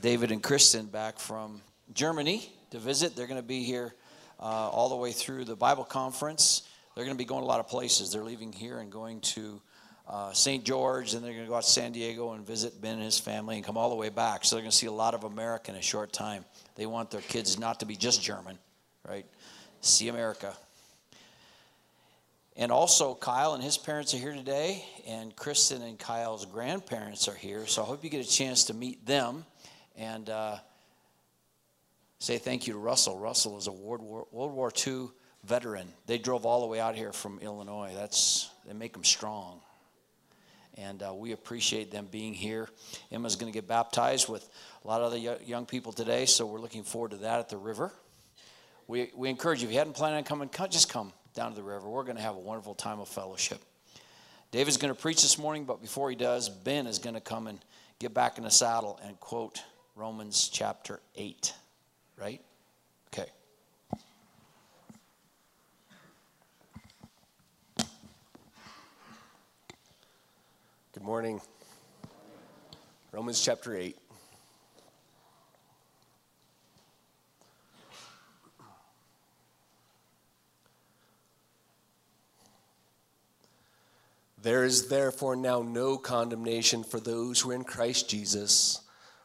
David and Kristen back from Germany to visit. They're going to be here uh, all the way through the Bible conference. They're going to be going a lot of places. They're leaving here and going to uh, St. George, and they're going to go out to San Diego and visit Ben and his family and come all the way back. So they're going to see a lot of America in a short time. They want their kids not to be just German, right? See America. And also, Kyle and his parents are here today, and Kristen and Kyle's grandparents are here. So I hope you get a chance to meet them and uh, say thank you to Russell. Russell is a World War, World War II veteran. They drove all the way out here from Illinois. That's they make them strong and uh, we appreciate them being here. Emma's going to get baptized with a lot of other young people today, so we're looking forward to that at the river. We, we encourage you, if you hadn't planned on coming, just come down to the river. We're going to have a wonderful time of fellowship. David's going to preach this morning, but before he does, Ben is going to come and get back in the saddle and quote Romans chapter 8, right? Okay. Good morning. Romans chapter 8. There is therefore now no condemnation for those who are in Christ Jesus.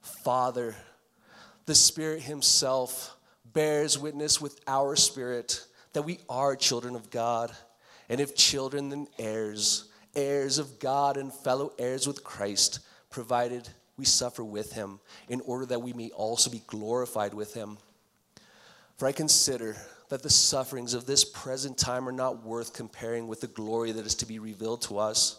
Father. The Spirit Himself bears witness with our spirit that we are children of God. And if children, then heirs, heirs of God and fellow heirs with Christ, provided we suffer with him, in order that we may also be glorified with him. For I consider that the sufferings of this present time are not worth comparing with the glory that is to be revealed to us.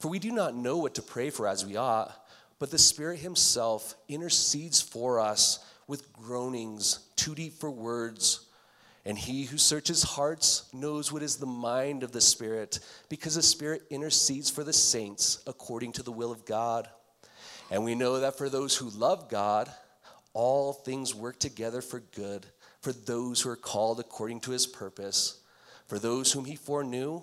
for we do not know what to pray for as we ought, but the Spirit Himself intercedes for us with groanings too deep for words. And he who searches hearts knows what is the mind of the Spirit, because the Spirit intercedes for the saints according to the will of God. And we know that for those who love God, all things work together for good, for those who are called according to his purpose. For those whom he foreknew,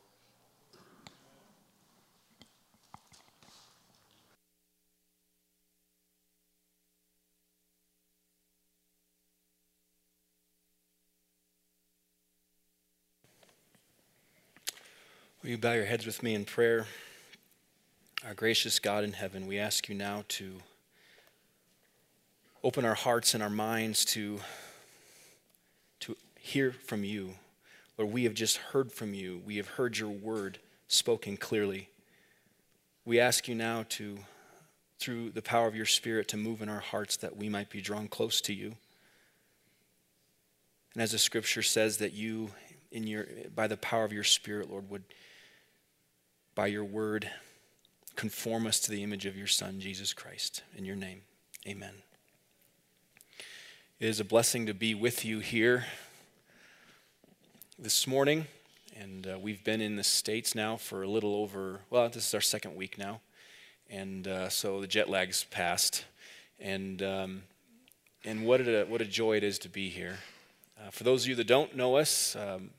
You bow your heads with me in prayer? Our gracious God in heaven, we ask you now to open our hearts and our minds to, to hear from you. Lord, we have just heard from you. We have heard your word spoken clearly. We ask you now to, through the power of your Spirit, to move in our hearts that we might be drawn close to you. And as the scripture says, that you, in your, by the power of your Spirit, Lord, would by your word, conform us to the image of your Son, Jesus Christ. In your name, amen. It is a blessing to be with you here this morning. And uh, we've been in the States now for a little over, well, this is our second week now. And uh, so the jet lag's passed. And, um, and what, a, what a joy it is to be here. Uh, for those of you that don't know us, um,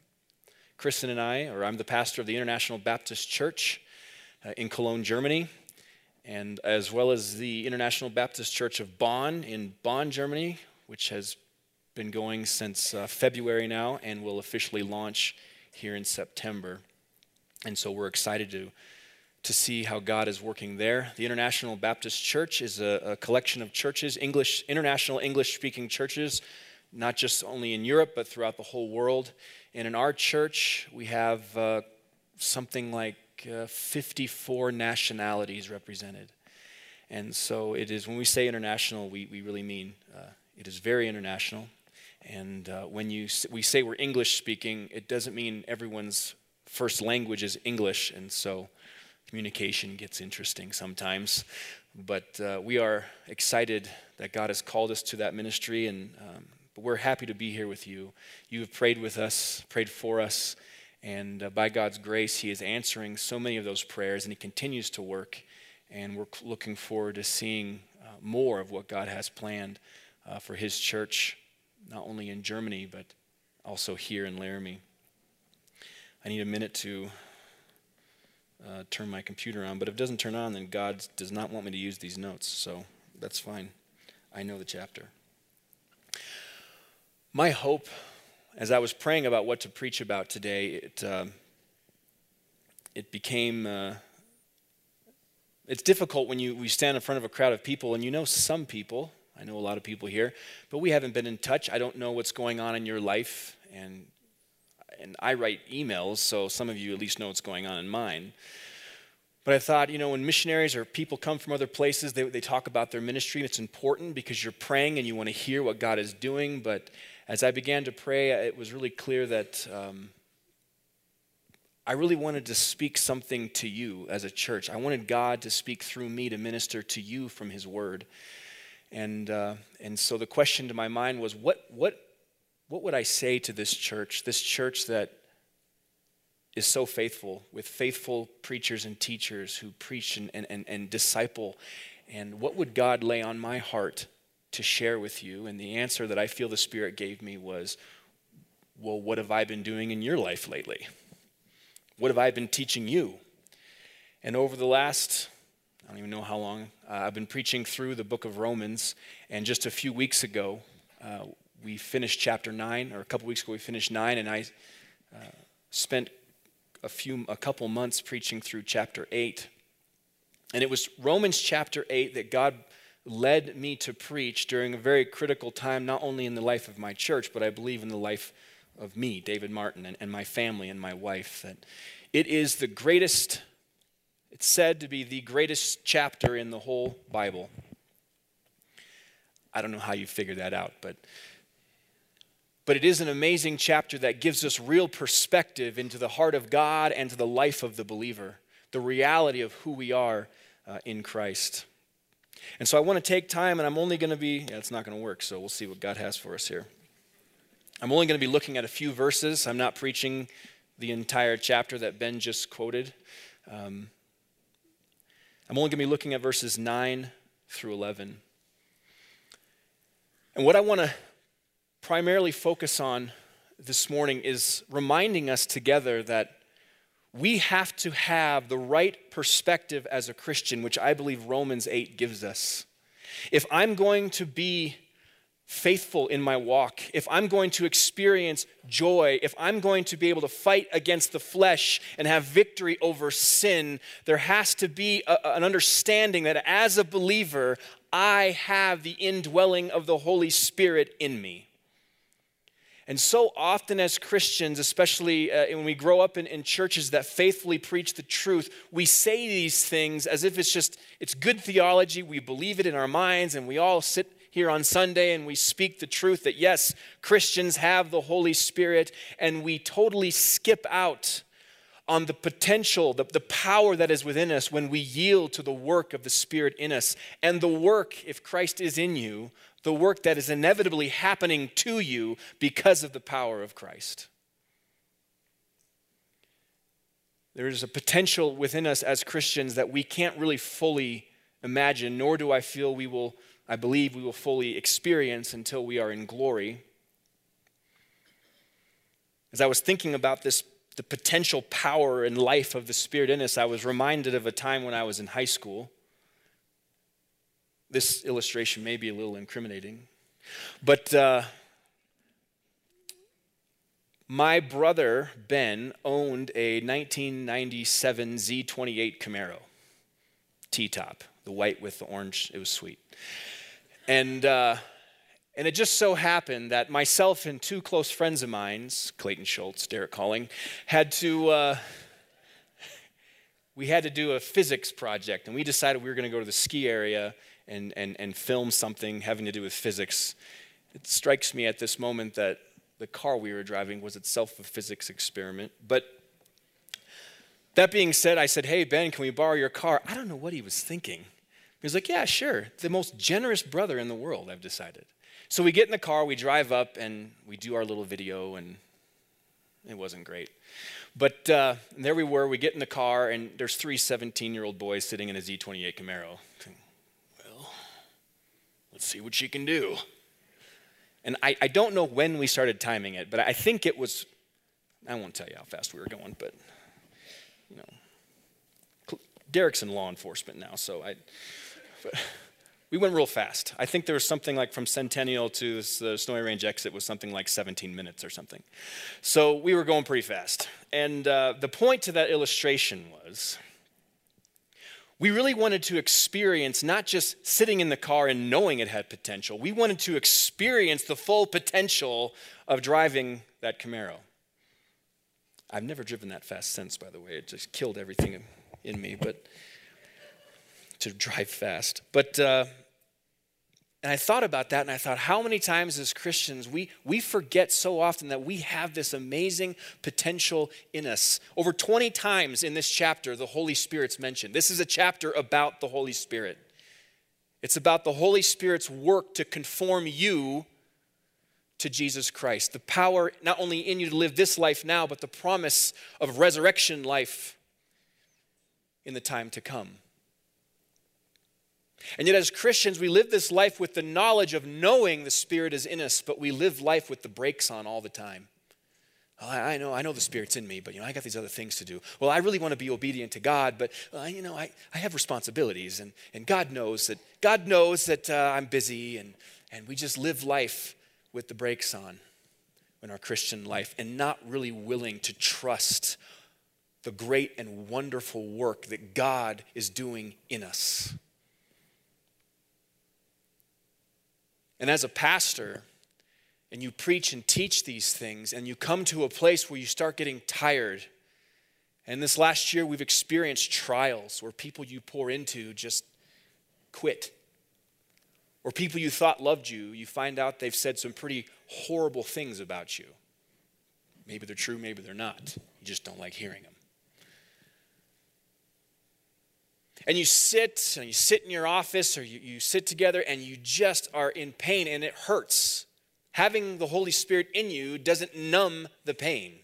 Kristen and I, or I'm the pastor of the International Baptist Church uh, in Cologne, Germany, and as well as the International Baptist Church of Bonn in Bonn, Germany, which has been going since uh, February now and will officially launch here in September. And so we're excited to, to see how God is working there. The International Baptist Church is a, a collection of churches, English, international English speaking churches, not just only in Europe, but throughout the whole world. And in our church, we have uh, something like uh, 54 nationalities represented. And so it is, when we say international, we, we really mean uh, it is very international. And uh, when you, we say we're English speaking, it doesn't mean everyone's first language is English. And so communication gets interesting sometimes. But uh, we are excited that God has called us to that ministry and um, but we're happy to be here with you. You have prayed with us, prayed for us, and uh, by God's grace, He is answering so many of those prayers, and He continues to work. And we're looking forward to seeing uh, more of what God has planned uh, for His church, not only in Germany, but also here in Laramie. I need a minute to uh, turn my computer on, but if it doesn't turn on, then God does not want me to use these notes, so that's fine. I know the chapter. My hope, as I was praying about what to preach about today, it, uh, it became. Uh, it's difficult when you we stand in front of a crowd of people and you know some people. I know a lot of people here, but we haven't been in touch. I don't know what's going on in your life, and and I write emails, so some of you at least know what's going on in mine. But I thought, you know, when missionaries or people come from other places, they, they talk about their ministry. It's important because you're praying and you want to hear what God is doing. But as I began to pray, it was really clear that um, I really wanted to speak something to you as a church. I wanted God to speak through me to minister to you from His Word. And, uh, and so the question to my mind was what, what, what would I say to this church, this church that is so faithful with faithful preachers and teachers who preach and, and, and, and disciple? And what would God lay on my heart to share with you? And the answer that I feel the Spirit gave me was, well, what have I been doing in your life lately? What have I been teaching you? And over the last I don't even know how long. Uh, I've been preaching through the book of Romans, and just a few weeks ago, uh, we finished chapter 9, or a couple weeks ago, we finished 9, and I uh, spent a few, a couple months preaching through chapter 8. And it was Romans chapter 8 that God led me to preach during a very critical time, not only in the life of my church, but I believe in the life of me, David Martin, and, and my family and my wife. That it is the greatest it's said to be the greatest chapter in the whole Bible. I don't know how you figure that out, but but it is an amazing chapter that gives us real perspective into the heart of God and to the life of the believer, the reality of who we are uh, in Christ. And so I want to take time, and I'm only going to be, yeah, it's not going to work, so we'll see what God has for us here. I'm only going to be looking at a few verses. I'm not preaching the entire chapter that Ben just quoted. Um, I'm only going to be looking at verses 9 through 11. And what I want to primarily focus on this morning is reminding us together that we have to have the right perspective as a Christian, which I believe Romans 8 gives us. If I'm going to be faithful in my walk, if I'm going to experience joy, if I'm going to be able to fight against the flesh and have victory over sin, there has to be a, an understanding that as a believer, I have the indwelling of the Holy Spirit in me. And so often, as Christians, especially uh, when we grow up in, in churches that faithfully preach the truth, we say these things as if it's just it's good theology. We believe it in our minds, and we all sit here on Sunday and we speak the truth that yes, Christians have the Holy Spirit, and we totally skip out on the potential, the, the power that is within us when we yield to the work of the Spirit in us. And the work, if Christ is in you, the work that is inevitably happening to you because of the power of Christ. There is a potential within us as Christians that we can't really fully imagine, nor do I feel we will I believe we will fully experience until we are in glory. As I was thinking about this, the potential power and life of the Spirit in us, I was reminded of a time when I was in high school. This illustration may be a little incriminating, but uh, my brother Ben owned a 1997 Z28 Camaro, T top, the white with the orange. It was sweet. And, uh, and it just so happened that myself and two close friends of mine, Clayton Schultz, Derek Calling, had to, uh, we had to do a physics project. And we decided we were going to go to the ski area and, and, and film something having to do with physics. It strikes me at this moment that the car we were driving was itself a physics experiment. But that being said, I said, Hey, Ben, can we borrow your car? I don't know what he was thinking. He was like, Yeah, sure. The most generous brother in the world, I've decided. So we get in the car, we drive up, and we do our little video, and it wasn't great. But uh, there we were, we get in the car, and there's three 17 year old boys sitting in a Z28 Camaro. Well, let's see what she can do. And I, I don't know when we started timing it, but I think it was, I won't tell you how fast we were going, but, you know, Derek's in law enforcement now, so I, we went real fast. I think there was something like from Centennial to the Snowy Range exit was something like 17 minutes or something. So we were going pretty fast. And uh, the point to that illustration was we really wanted to experience not just sitting in the car and knowing it had potential, we wanted to experience the full potential of driving that Camaro. I've never driven that fast since, by the way. It just killed everything in me, but to drive fast. But uh, and I thought about that and I thought, how many times as Christians we, we forget so often that we have this amazing potential in us. Over 20 times in this chapter, the Holy Spirit's mentioned. This is a chapter about the Holy Spirit. It's about the Holy Spirit's work to conform you to Jesus Christ. The power not only in you to live this life now, but the promise of resurrection life in the time to come. And yet, as Christians, we live this life with the knowledge of knowing the Spirit is in us, but we live life with the brakes on all the time. Well, I know, I know the Spirit's in me, but you know, I got these other things to do. Well, I really want to be obedient to God, but uh, you know, I, I have responsibilities, and, and God knows that God knows that uh, I'm busy, and, and we just live life with the brakes on in our Christian life, and not really willing to trust the great and wonderful work that God is doing in us. And as a pastor, and you preach and teach these things, and you come to a place where you start getting tired. And this last year, we've experienced trials where people you pour into just quit. Or people you thought loved you, you find out they've said some pretty horrible things about you. Maybe they're true, maybe they're not. You just don't like hearing them. And you sit and you sit in your office or you, you sit together and you just are in pain and it hurts. Having the holy spirit in you doesn't numb the pain.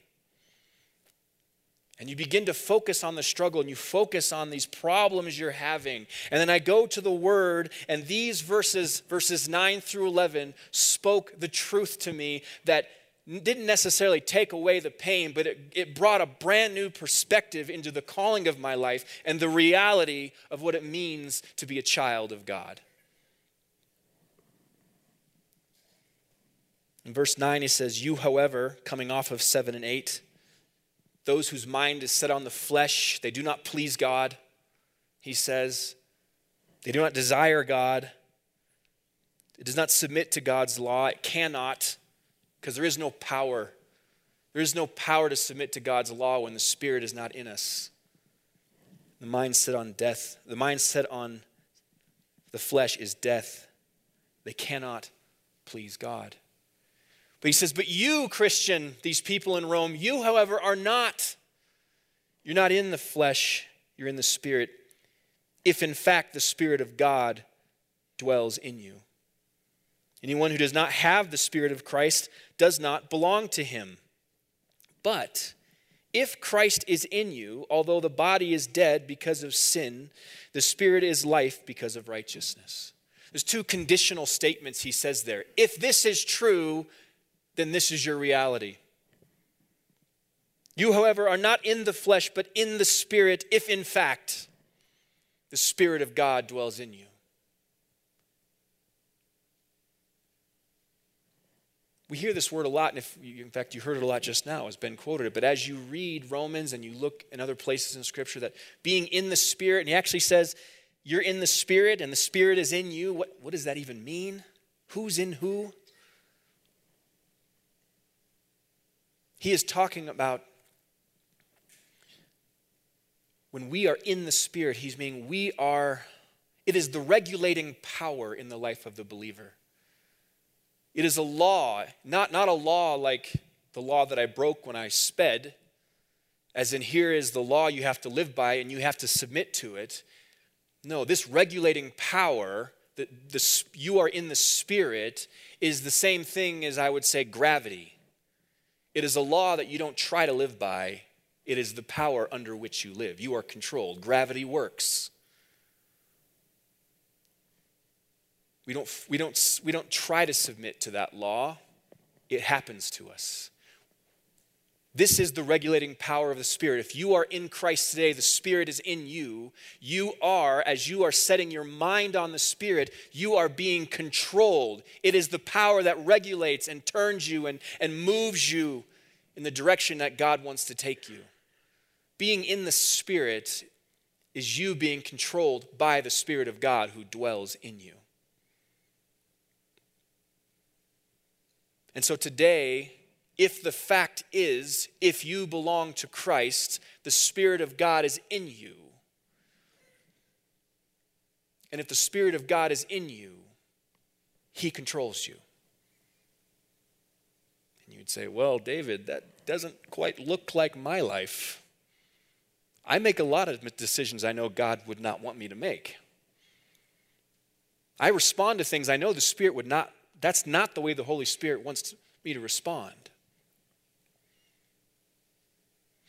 And you begin to focus on the struggle and you focus on these problems you're having. And then i go to the word and these verses verses 9 through 11 spoke the truth to me that didn't necessarily take away the pain, but it, it brought a brand new perspective into the calling of my life and the reality of what it means to be a child of God. In verse 9, he says, You, however, coming off of 7 and 8, those whose mind is set on the flesh, they do not please God, he says. They do not desire God. It does not submit to God's law. It cannot because there is no power. There is no power to submit to God's law when the Spirit is not in us. The mind set on death, the mind set on the flesh is death. They cannot please God. But he says, But you, Christian, these people in Rome, you, however, are not. You're not in the flesh, you're in the Spirit, if in fact the Spirit of God dwells in you. Anyone who does not have the Spirit of Christ does not belong to him. But if Christ is in you, although the body is dead because of sin, the Spirit is life because of righteousness. There's two conditional statements he says there. If this is true, then this is your reality. You, however, are not in the flesh, but in the Spirit, if in fact the Spirit of God dwells in you. We hear this word a lot, and if in fact you heard it a lot just now, as Ben quoted it. But as you read Romans and you look in other places in Scripture, that being in the Spirit, and he actually says, You're in the Spirit, and the Spirit is in you. What, what does that even mean? Who's in who? He is talking about when we are in the Spirit, he's meaning we are, it is the regulating power in the life of the believer. It is a law, not, not a law like the law that I broke when I sped, as in here is the law you have to live by and you have to submit to it. No, this regulating power that the, you are in the spirit is the same thing as I would say gravity. It is a law that you don't try to live by, it is the power under which you live. You are controlled. Gravity works. We don't, we, don't, we don't try to submit to that law, it happens to us. This is the regulating power of the Spirit. If you are in Christ today, the Spirit is in you. You are, as you are setting your mind on the Spirit, you are being controlled. It is the power that regulates and turns you and, and moves you in the direction that God wants to take you. Being in the Spirit is you being controlled by the Spirit of God who dwells in you. And so today, if the fact is, if you belong to Christ, the Spirit of God is in you. And if the Spirit of God is in you, He controls you. And you'd say, Well, David, that doesn't quite look like my life. I make a lot of decisions I know God would not want me to make. I respond to things I know the Spirit would not, that's not the way the Holy Spirit wants me to respond.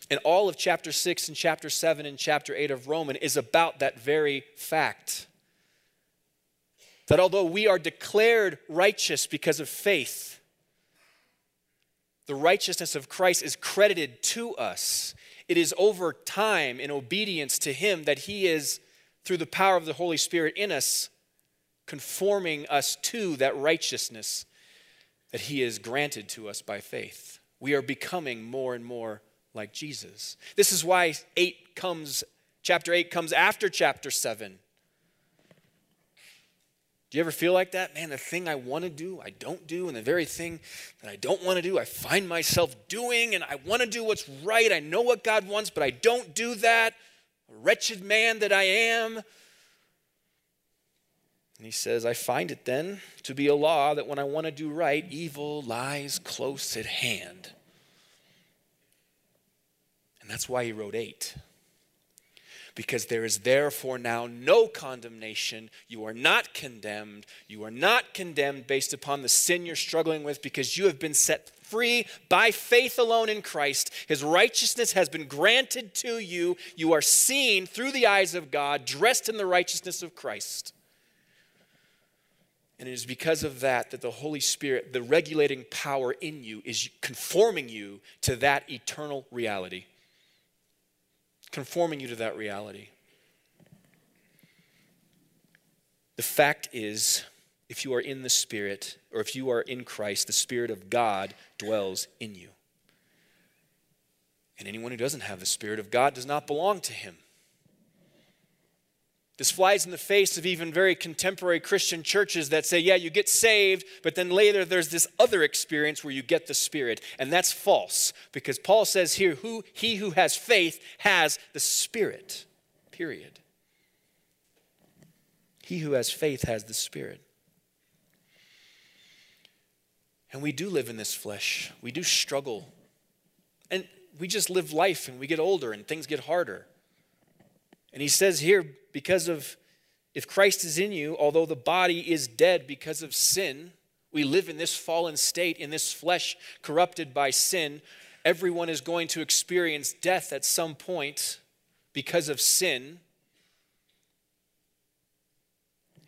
And all of chapter 6 and chapter 7 and chapter 8 of Roman is about that very fact. That although we are declared righteous because of faith, the righteousness of Christ is credited to us. It is over time in obedience to Him that He is, through the power of the Holy Spirit in us, conforming us to that righteousness that He has granted to us by faith. We are becoming more and more like Jesus. This is why 8 comes, chapter 8 comes after chapter 7. Do you ever feel like that? Man, the thing I want to do, I don't do, and the very thing that I don't want to do, I find myself doing, and I want to do what's right. I know what God wants, but I don't do that. Wretched man that I am. And he says, I find it then to be a law that when I want to do right, evil lies close at hand. And that's why he wrote eight. Because there is therefore now no condemnation. You are not condemned. You are not condemned based upon the sin you're struggling with because you have been set free by faith alone in Christ. His righteousness has been granted to you. You are seen through the eyes of God, dressed in the righteousness of Christ. And it is because of that that the Holy Spirit, the regulating power in you, is conforming you to that eternal reality conforming you to that reality. The fact is, if you are in the Spirit, or if you are in Christ, the Spirit of God dwells in you. And anyone who doesn't have the Spirit of God does not belong to him. This flies in the face of even very contemporary Christian churches that say, yeah, you get saved, but then later there's this other experience where you get the Spirit. And that's false because Paul says here, who, he who has faith has the Spirit, period. He who has faith has the Spirit. And we do live in this flesh, we do struggle. And we just live life and we get older and things get harder. And he says here, because of if Christ is in you, although the body is dead because of sin, we live in this fallen state, in this flesh corrupted by sin. Everyone is going to experience death at some point because of sin.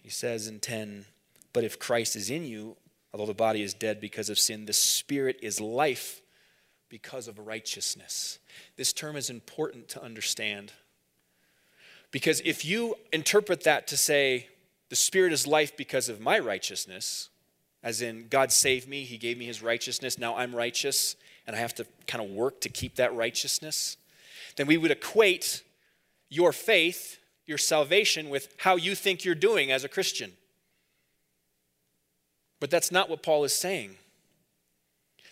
He says in 10, but if Christ is in you, although the body is dead because of sin, the spirit is life because of righteousness. This term is important to understand. Because if you interpret that to say, the Spirit is life because of my righteousness, as in God saved me, He gave me His righteousness, now I'm righteous, and I have to kind of work to keep that righteousness, then we would equate your faith, your salvation, with how you think you're doing as a Christian. But that's not what Paul is saying.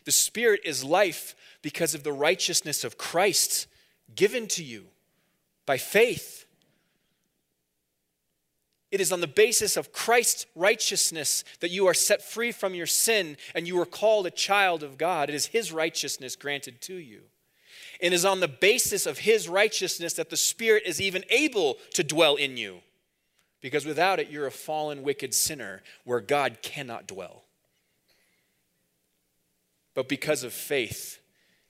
The Spirit is life because of the righteousness of Christ given to you by faith. It is on the basis of Christ's righteousness that you are set free from your sin and you are called a child of God. It is His righteousness granted to you. It is on the basis of His righteousness that the Spirit is even able to dwell in you. Because without it, you're a fallen, wicked sinner where God cannot dwell. But because of faith,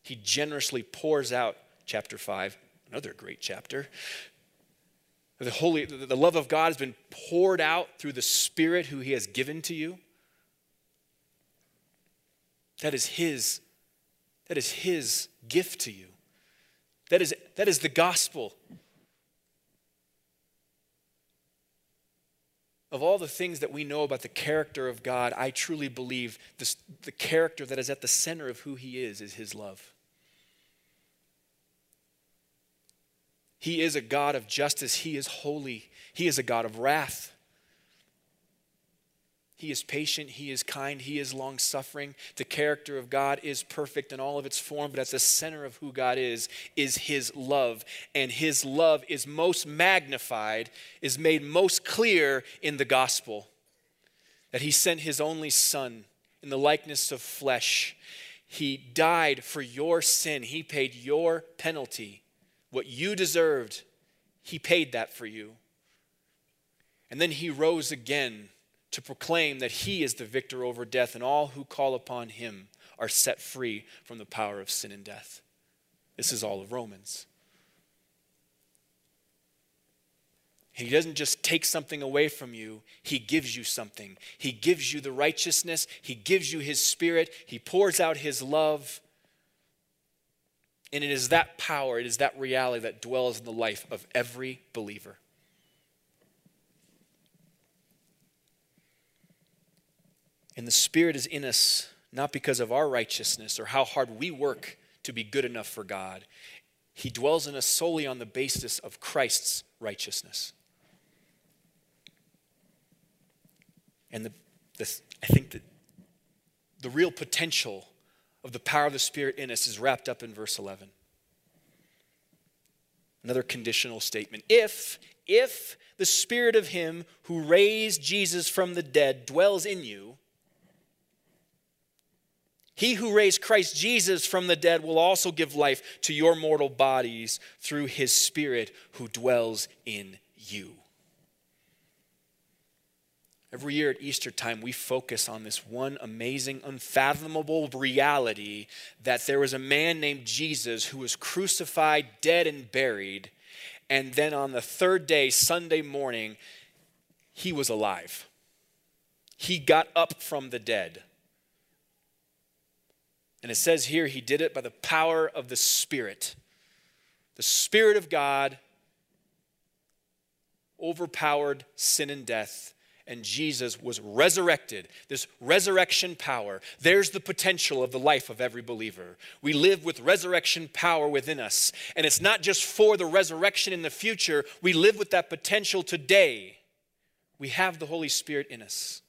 He generously pours out, chapter 5, another great chapter, the holy the love of God has been poured out through the spirit who he has given to you. That is his that is his gift to you. That is that is the gospel. Of all the things that we know about the character of God, I truly believe this, the character that is at the center of who he is is his love. He is a God of justice. He is holy. He is a God of wrath. He is patient, He is kind, He is long suffering. The character of God is perfect in all of its form, but at the center of who God is, is His love. And His love is most magnified, is made most clear in the gospel. That He sent His only Son in the likeness of flesh. He died for your sin, He paid your penalty. What you deserved, He paid that for you. And then He rose again to proclaim that he is the victor over death, and all who call upon him are set free from the power of sin and death. This is all of Romans. He doesn't just take something away from you, He gives you something. He gives you the righteousness, He gives you His Spirit, He pours out His love. And it is that power, it is that reality that dwells in the life of every believer. And the Spirit is in us not because of our righteousness or how hard we work to be good enough for God. He dwells in us solely on the basis of Christ's righteousness. And the, the, I think that the real potential of the power of the Spirit in us is wrapped up in verse 11. Another conditional statement. If, if the Spirit of Him who raised Jesus from the dead dwells in you, he who raised Christ Jesus from the dead will also give life to your mortal bodies through his Spirit who dwells in you. Every year at Easter time, we focus on this one amazing, unfathomable reality that there was a man named Jesus who was crucified, dead, and buried. And then on the third day, Sunday morning, he was alive. He got up from the dead. And it says here, he did it by the power of the Spirit. The Spirit of God overpowered sin and death, and Jesus was resurrected. This resurrection power, there's the potential of the life of every believer. We live with resurrection power within us. And it's not just for the resurrection in the future, we live with that potential today. We have the Holy Spirit in us.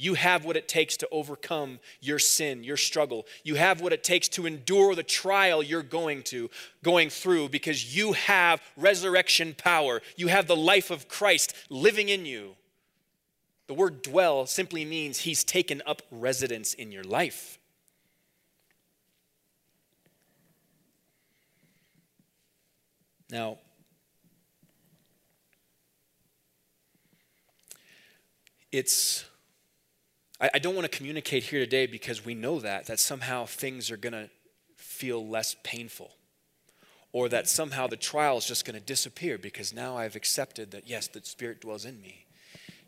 You have what it takes to overcome your sin, your struggle. You have what it takes to endure the trial you're going to going through because you have resurrection power. You have the life of Christ living in you. The word dwell simply means he's taken up residence in your life. Now, it's I, I don't want to communicate here today because we know that, that somehow things are going to feel less painful or that somehow the trial is just going to disappear because now I've accepted that, yes, the Spirit dwells in me.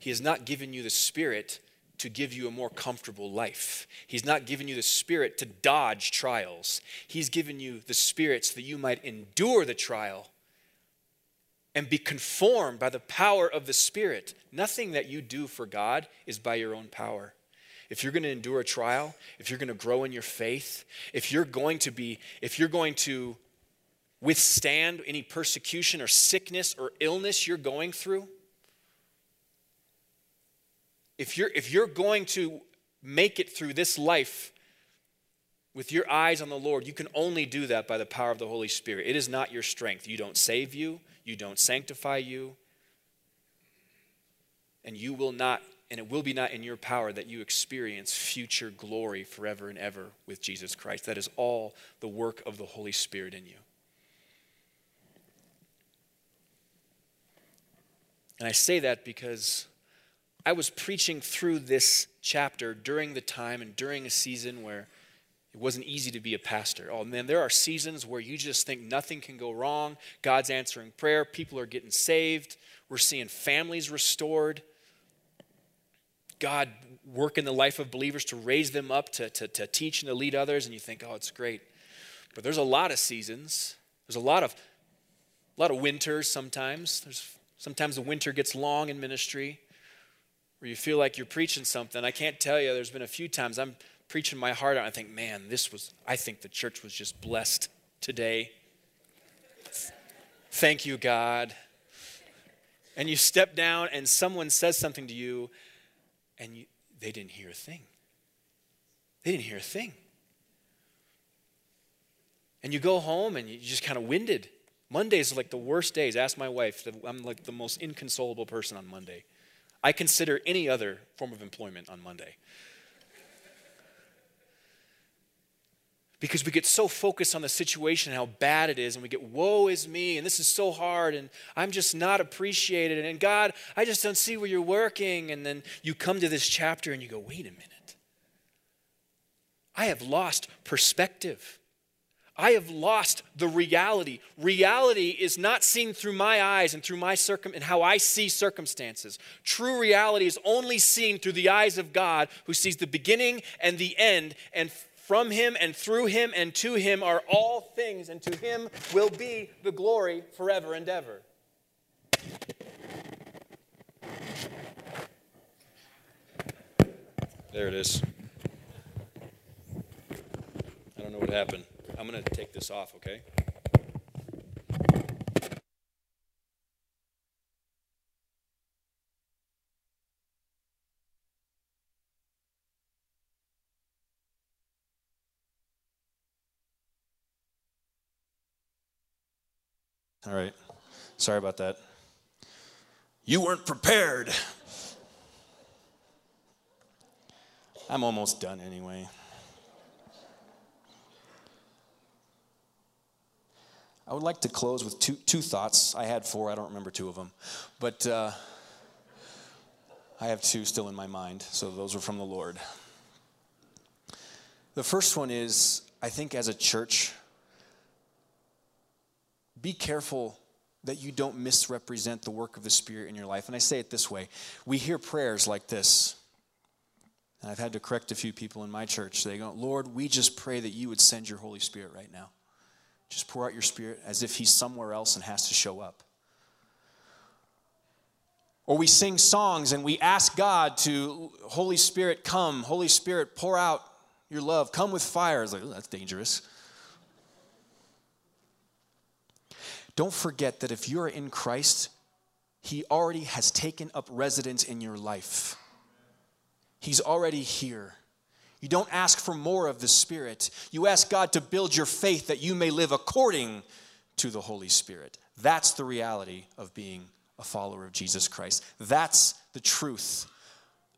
He has not given you the Spirit to give you a more comfortable life. He's not given you the Spirit to dodge trials. He's given you the Spirit so that you might endure the trial and be conformed by the power of the Spirit. Nothing that you do for God is by your own power if you're going to endure a trial, if you're going to grow in your faith, if you're going to be, if you're going to withstand any persecution or sickness or illness you're going through, if you're, if you're going to make it through this life with your eyes on the Lord, you can only do that by the power of the Holy Spirit. It is not your strength. You don't save you, you don't sanctify you, and you will not and it will be not in your power that you experience future glory forever and ever with Jesus Christ. That is all the work of the Holy Spirit in you. And I say that because I was preaching through this chapter during the time and during a season where it wasn't easy to be a pastor. Oh man, there are seasons where you just think nothing can go wrong. God's answering prayer, people are getting saved, we're seeing families restored. God work in the life of believers to raise them up to, to, to teach and to lead others, and you think, oh, it's great. But there's a lot of seasons. There's a lot of a lot of winters sometimes. There's sometimes the winter gets long in ministry where you feel like you're preaching something. I can't tell you, there's been a few times I'm preaching my heart out. I think, man, this was, I think the church was just blessed today. Thank you, God. And you step down and someone says something to you and you, they didn't hear a thing. They didn't hear a thing. And you go home and you're just kind of winded. Mondays are like the worst days. Ask my wife. I'm like the most inconsolable person on Monday. I consider any other form of employment on Monday. Because we get so focused on the situation and how bad it is, and we get, woe is me, and this is so hard, and I'm just not appreciated, and God, I just don't see where you're working. And then you come to this chapter and you go, wait a minute. I have lost perspective. I have lost the reality. Reality is not seen through my eyes and through my circum and how I see circumstances. True reality is only seen through the eyes of God who sees the beginning and the end and from him and through him and to him are all things and to him will be the glory forever and ever. There it is. I don't know what happened. I'm going to take this off, okay? All right. Sorry about that. You weren't prepared. I'm almost done anyway. I would like to close with two, two thoughts. I had four, I don't remember two of them. But uh, I have two still in my mind, so those are from the Lord. The first one is I think as a church, be careful that you don't misrepresent the work of the Spirit in your life. And I say it this way we hear prayers like this. And I've had to correct a few people in my church. They go, Lord, we just pray that you would send your Holy Spirit right now. Just pour out your spirit as if he's somewhere else and has to show up. Or we sing songs and we ask God to, Holy Spirit, come. Holy Spirit, pour out your love. Come with fire. It's like, that's dangerous. Don't forget that if you're in Christ, He already has taken up residence in your life. He's already here. You don't ask for more of the Spirit. You ask God to build your faith that you may live according to the Holy Spirit. That's the reality of being a follower of Jesus Christ. That's the truth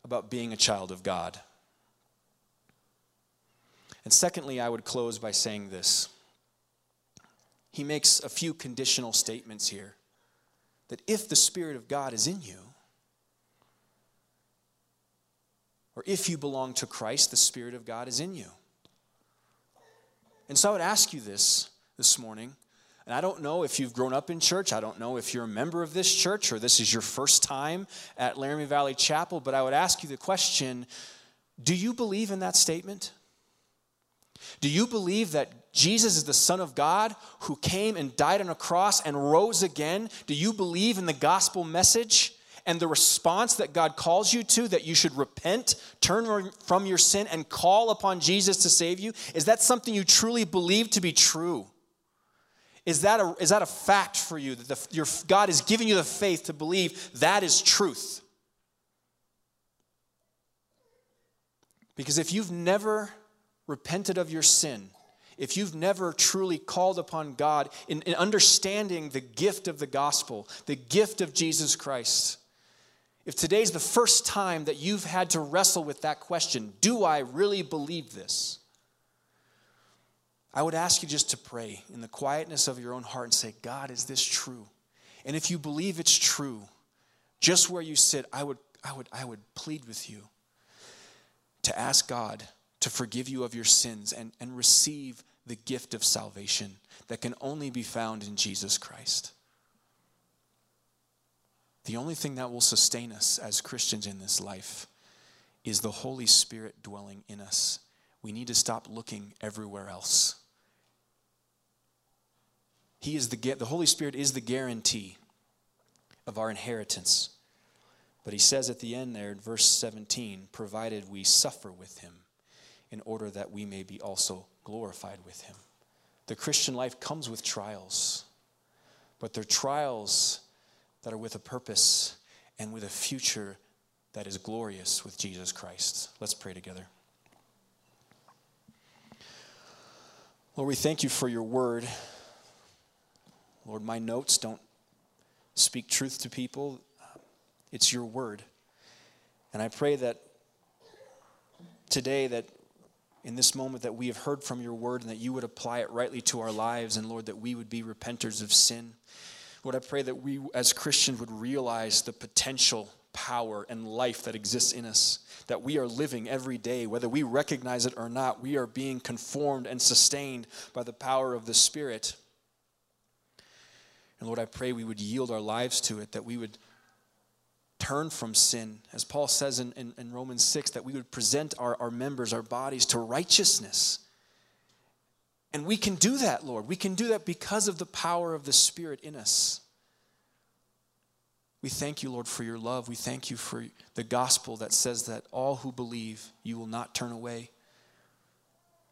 about being a child of God. And secondly, I would close by saying this. He makes a few conditional statements here that if the Spirit of God is in you, or if you belong to Christ, the Spirit of God is in you. And so I would ask you this this morning. And I don't know if you've grown up in church. I don't know if you're a member of this church or this is your first time at Laramie Valley Chapel, but I would ask you the question do you believe in that statement? Do you believe that Jesus is the Son of God who came and died on a cross and rose again? Do you believe in the gospel message? And the response that God calls you to, that you should repent, turn from your sin, and call upon Jesus to save you, is that something you truly believe to be true? Is that a, is that a fact for you that the, your, God is giving you the faith to believe that is truth? Because if you've never repented of your sin, if you've never truly called upon God in, in understanding the gift of the gospel, the gift of Jesus Christ, if today's the first time that you've had to wrestle with that question, do I really believe this? I would ask you just to pray in the quietness of your own heart and say, God, is this true? And if you believe it's true, just where you sit, I would, I would, I would plead with you to ask God to forgive you of your sins and, and receive the gift of salvation that can only be found in Jesus Christ. The only thing that will sustain us as Christians in this life is the Holy Spirit dwelling in us. We need to stop looking everywhere else. He is the, the Holy Spirit is the guarantee of our inheritance. But he says at the end there in verse 17, provided we suffer with him in order that we may be also glorified with him. The Christian life comes with trials, but they're trials that are with a purpose and with a future that is glorious with Jesus Christ. Let's pray together. Lord, we thank you for your word. Lord, my notes don't speak truth to people, it's your word. And I pray that today, that in this moment, that we have heard from your word and that you would apply it rightly to our lives, and Lord, that we would be repenters of sin. Lord, I pray that we as Christians would realize the potential power and life that exists in us, that we are living every day, whether we recognize it or not, we are being conformed and sustained by the power of the Spirit. And Lord, I pray we would yield our lives to it, that we would turn from sin, as Paul says in, in, in Romans 6, that we would present our, our members, our bodies to righteousness. And we can do that, Lord. We can do that because of the power of the Spirit in us. We thank you, Lord, for your love. We thank you for the gospel that says that all who believe, you will not turn away.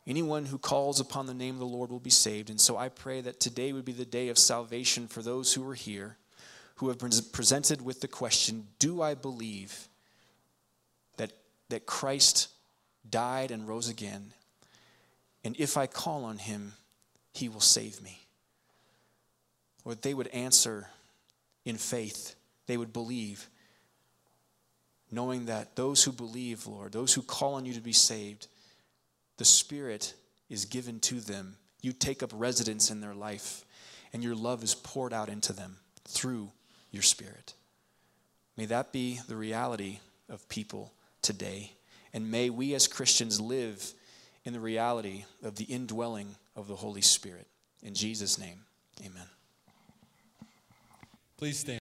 Anyone who calls upon the name of the Lord will be saved. And so I pray that today would be the day of salvation for those who are here, who have been presented with the question Do I believe that, that Christ died and rose again? And if I call on him, he will save me. Or they would answer in faith they would believe, knowing that those who believe, Lord, those who call on you to be saved, the Spirit is given to them. You take up residence in their life, and your love is poured out into them through your Spirit. May that be the reality of people today. And may we as Christians live in the reality of the indwelling of the Holy Spirit. In Jesus' name, amen. Please stand.